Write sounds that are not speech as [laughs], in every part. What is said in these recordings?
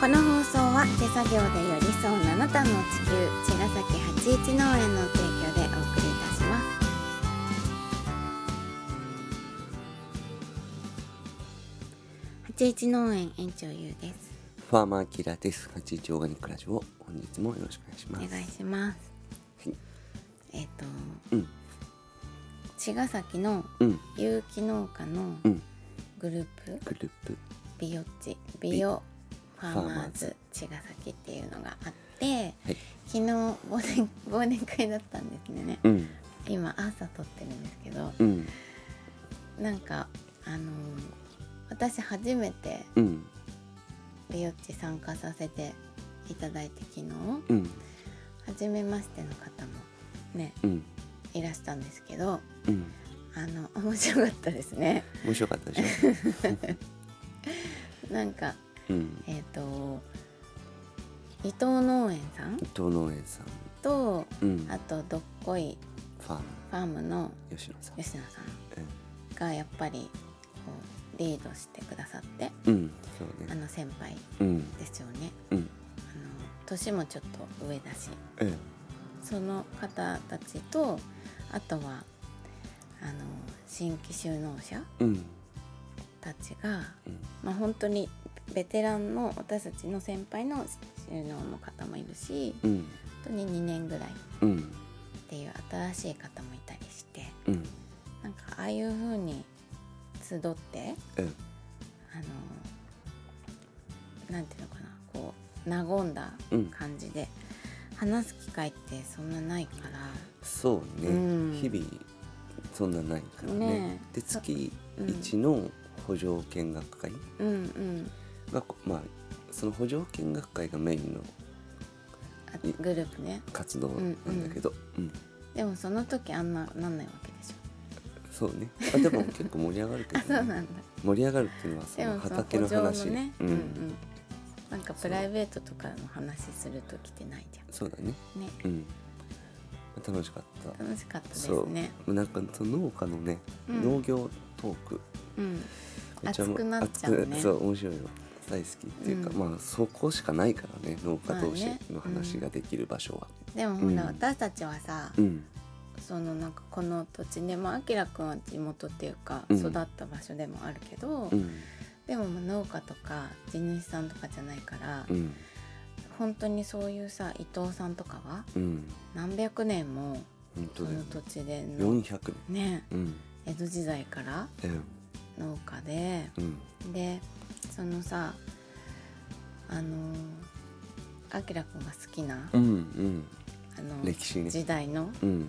この放送は手作業で寄り添う七段の地球茅ヶ崎八一農園の提供でお送りいたします。八一農園園長ゆうです。ファーマーキラーです。八一オーガニックラジオ、本日もよろしくお願いしおます。願いします。はい。えっ、とうん、茅ヶ崎のうん、有機農家のうん、グループ？グループ、ビオッチ。ビ。オファーマーズ茅ヶ崎っていうのがあってはい、昨日忘年忘年会だったんですね。うん、今朝撮ってるんですけどうん、なんかあのー私初めてうん、ビオッチ参加させていただいて昨日うん、初めましての方もねうん、いらしたんですけどうん、あの面白かったですね。面白かったでしょ？[laughs] なんかうん、えっ、と伊藤農園さん？伊藤農園さん、とうん、あとどっこいファーム、ファームの吉野さん、吉野さんうがやっぱりこうリードしてくださってん、うん、そうね、あの先輩うん、ですよね。うん、あの年もちょっと上だし。えその方たちとあとはあの新規就農者たちが、うん、まあ、本当にベテランの私たちの先輩の就農の方もいるしうん、本当に2年ぐらいっうん、ていう新しい方もいたりしてうん、なんかああいう風に集ってええ、あのなんていうのかなこう和んだうん。感じで話す機会ってそんなないから。そうね、うん。日々そんなないからね。ね。えで、月うん。一の補助見学会うんうんが、こまあ、その補助見学会がメインのあグループね。活動なんだけど、うんでもその時あんななんないわけでしょ。そうね。あでも結構盛り上がるけ [laughs] あそうど、ね、なんだ。盛り上がるっていうのはその畑の話。ね、ううんんうん。なんかプライベートとかの話する時ってないじそうだね。ゃんね。うん。楽しかった。楽しかったですそう。ねなんかその農家のね、うん。農業トーク。うん。熱くなっちゃうね。そう面白いよ大好きっていうか、うん。まあそこしかないからね農家同士の話ができる場所は、でもほら、うん。私たちはさ、うん。そのなんかこの土地でまああきらくんは地元っていうかうん。育った場所でもあるけど、うん。でもまあ農家とか地主さんとかじゃないから、うん。本当にそういうさ伊藤さんとかはうん。何百年もその土地での400ね年。うん。江戸時代からうん農家でうん。でそのさあのあきらくんが好きな、うんうん。あの歴史ね。時代のうん。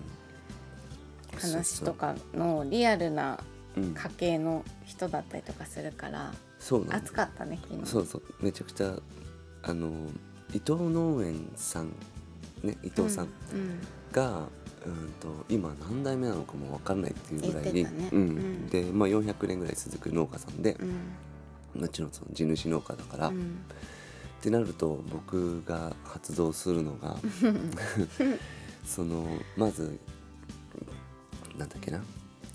話とかのリアルな家系の人だったりとかするからそう暑かったね昨日。そうそう。めちゃくちゃあの伊藤農園さんね伊藤さんうん。が、うん、と今何代目なのかも分かんないっていうぐらい言ってたね。うん。うん。で、まあ、400年ぐらい続く農家さんでう、ん。もちろんその地主農家だから、っうん。てなると僕が発動するのが [laughs] そのまずなんだっけな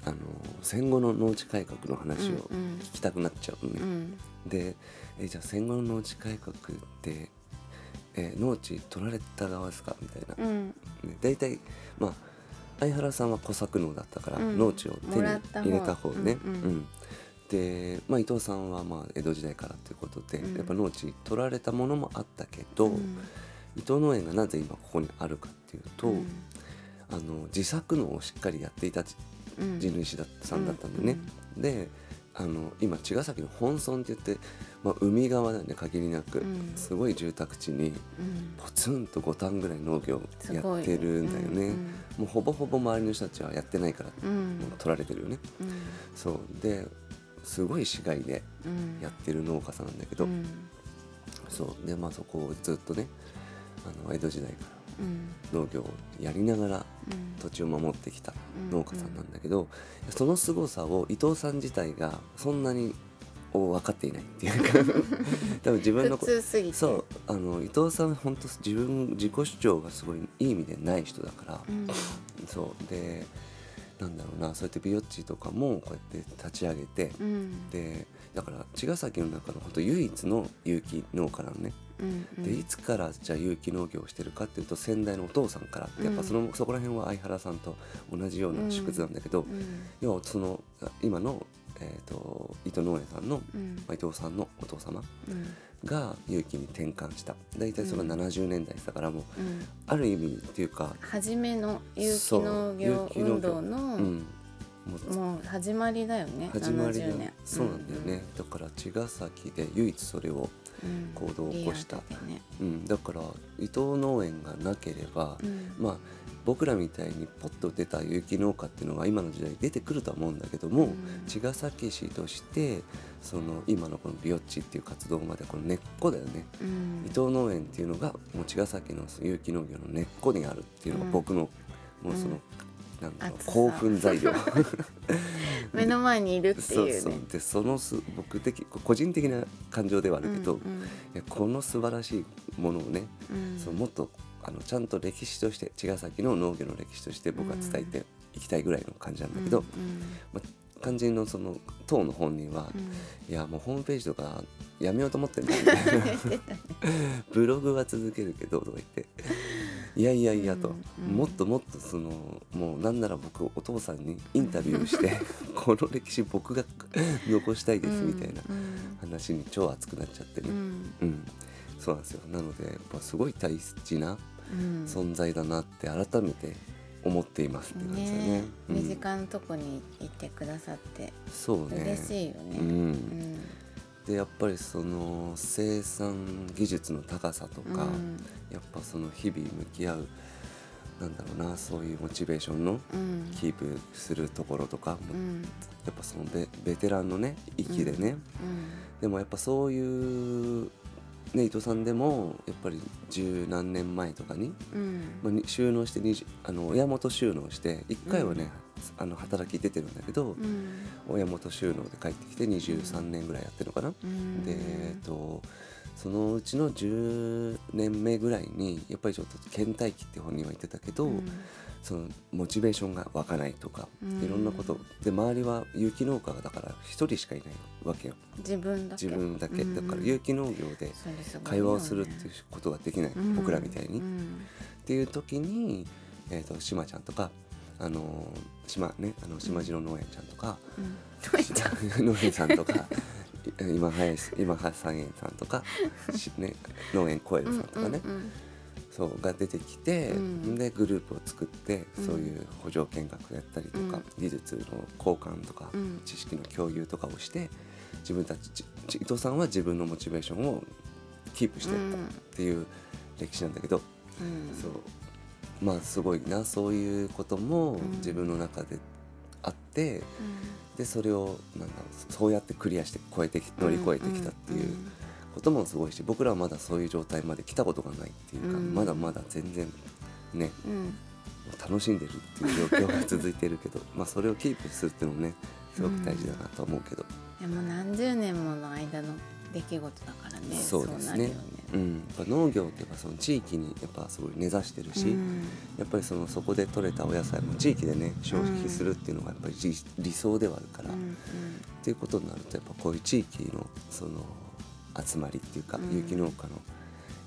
あの戦後の農地改革の話をうんうん。聞きたくなっちゃうのね。うん。でえじゃあ戦後の農地改革って、えー農地取られた側ですか？みたいな、うん。ね、大体まあ相原さんは小作農だったから、うん。農地を手に入れた方ね。うんうん。うん。で、まあ、伊藤さんはまあ江戸時代からということで、うん。やっぱ農地取られたものもあったけど、うん。伊藤農園がなぜ今ここにあるかっていうと、うん。あの自作農をしっかりやっていた地うん。地主ださんだったんだよね。であの今茅ヶ崎の本村って言って、まあ、海側だよね限りなく、うん。すごい住宅地にうん。ポツンと五反ぐらい農業やってるんだよね。うんもうほぼほぼ周りの人たちはやってないから、うん。もう取られてるよね。うん。そう。ですごい市街でうん。やってる農家さんなんだけど、うん。そう。でまあそこをずっとねあの江戸時代からうん農業をやりながらうん。土地を守ってきた農家さんなんだけど、その凄さを伊藤さん自体がそんなにを分かっていないっていうか [laughs] 多分自分の普通すぎて。そうあの伊藤さん本当自分自己主張がすごいいい意味でない人だから、うん。そうでなんだろうなそうやってビオッチとかもこうやって立ち上げて、うん。でだから茅ヶ崎の中の本当唯一の有機農家なのね、うんうん。でいつからじゃあ有機農業をしてるかっていうと先代のお父さんからってやっぱその、そこら辺は相原さんと同じような縮図なんだけど、うん。要はその今の、えー、と伊藤農園さんの、うん。まあ伊藤さんのお父様うん。が有機に転換した。大体それが70年代だからもううん。ある意味っていうか、初めの有機農業運動のうん、もう始まりだよね始まりだ70年。そうなんだよね、だから茅ヶ崎で唯一それを、うん行動を起こしたリアルでねうん、だから伊藤農園がなければ、うん。まあ僕らみたいにポッと出た有機農家っていうのは今の時代出てくるとは思うんだけども、うん。茅ヶ崎市としてその今のこのビオッチっていう活動までこの根っこだよね、うん。伊藤農園っていうのがもう茅ヶ崎の有機農業の根っこにあるっていうのが僕の、もうその、うん。なんだろう興奮材料 [laughs] 目の前にいるってそういうね。そうでそのす僕的個人的な感情ではあるけど、うんうん。いやこの素晴らしいものをね、うん。そのもっとあのちゃんと歴史として茅ヶ崎の農業の歴史として僕は伝えていきたいぐらいの感じなんだけど、うんまあ、肝心のその当の本人は、うん。いやもうホームページとかやめようと思ってんだみたいな。[laughs] ブログは続けるけどとか言っていやいやいやと、うんうん。もっともっとそのもうなんなら僕お父さんにインタビューして [laughs] この歴史僕が残したいですみたいなうん話に超熱くなっちゃってね、うん。うん。そうなんですよ。なのでやっぱすごい大事なうん。存在だなって改めて思っていますって感じだね。ね。うん。身近なとこにいてくださってそうね。嬉しいよね。ううんんでやっぱりその生産技術の高さとか、うん。やっぱその日々向き合うなんだろうなそういうモチベーションのうん。キープするところとか、うん。やっぱそのベベテランのね域でね、でもやっぱそういう、ね、伊藤さんでもやっぱり十何年前とかに、うん。まあに、収納して20あの親元収納して1回はね、あの働き出てるんだけど、うん。親元収納で帰ってきて23年ぐらいやってるのかな。うん。でえっとそのうちの10年目ぐらいにやっぱりちょっと倦怠期って本人は言ってたけど、うん。そのモチベーションが湧かないとか、うん。いろんなことで周りは有機農家だから一人しかいないわけよ。自分だけ。自分だけ、うん。だから有機農業で会話をするっていうことができない、うん。僕らみたいに、っうん。ていう時に、えー、としまちゃんとかあのー島ねあの島次郎農園ちゃんとか、うん。農園 [laughs] さんとか今林今林三園さんとか、[laughs] しね、農園コエルさんとかね、うんうんそうが出てきて、うん。でグループを作ってうん。そういう補助見学やったりとか、うん。技術の交換とか、うん。知識の共有とかをして自分たち伊藤さんは自分のモチベーションをキープしていったっていう歴史なんだけど、うん。そう。まあすごいなそういうこともうん。自分の中であって、でそれをなんだろうそうやってクリアして超えてき乗り越えてきたっていうこともすごいし僕らはまだそういう状態まで来たことがないっていうか、うん。まだまだ全然ね楽しんでるっていう状況が続いてるけど [laughs] まあそれをキープするっていうのもねすごく大事だなと思うけど、でも何十年もの間の出来事だからね。そうですね。ね。うん、やっぱ農業ってやっぱその地域にやっぱすごい根ざしてるし、うん。やっぱりそのそこで採れたお野菜も地域でね消費するっていうのがやっぱり理理想ではあるから、っうん。ていうことになるとやっぱこういう地域のその集まりっていうか、うん。有機農家の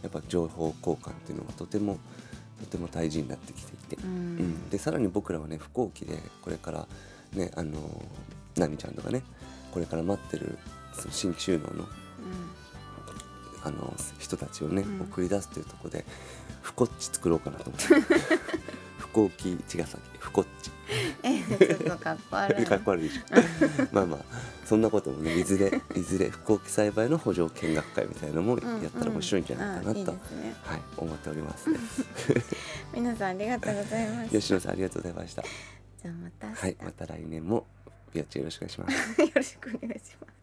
やっぱ情報交換っていうのがとてもとても大事になってきていて、うん。うん。でさらに僕らはね不幸期でこれからねあの奈美ちゃんとかねこれから待ってるその新規収納のあの人たちをね、うん。送り出すというところで不こっち作ろうかなと思って。不幸期茅ヶ崎不こっち。えちょっとかっこ悪い。[laughs] かっこ悪いでしょ。まあまあそんなこともねいずれいずれ不幸期栽培の補助見学会みたいなのもやったら面白いんじゃないかなと、はい思っております、ね、[laughs] 皆さんありがとうございます。吉野さんありがとうございました。じゃあまたはいまた来年もビアチよろしくお願いします。[laughs] よろしくお願いします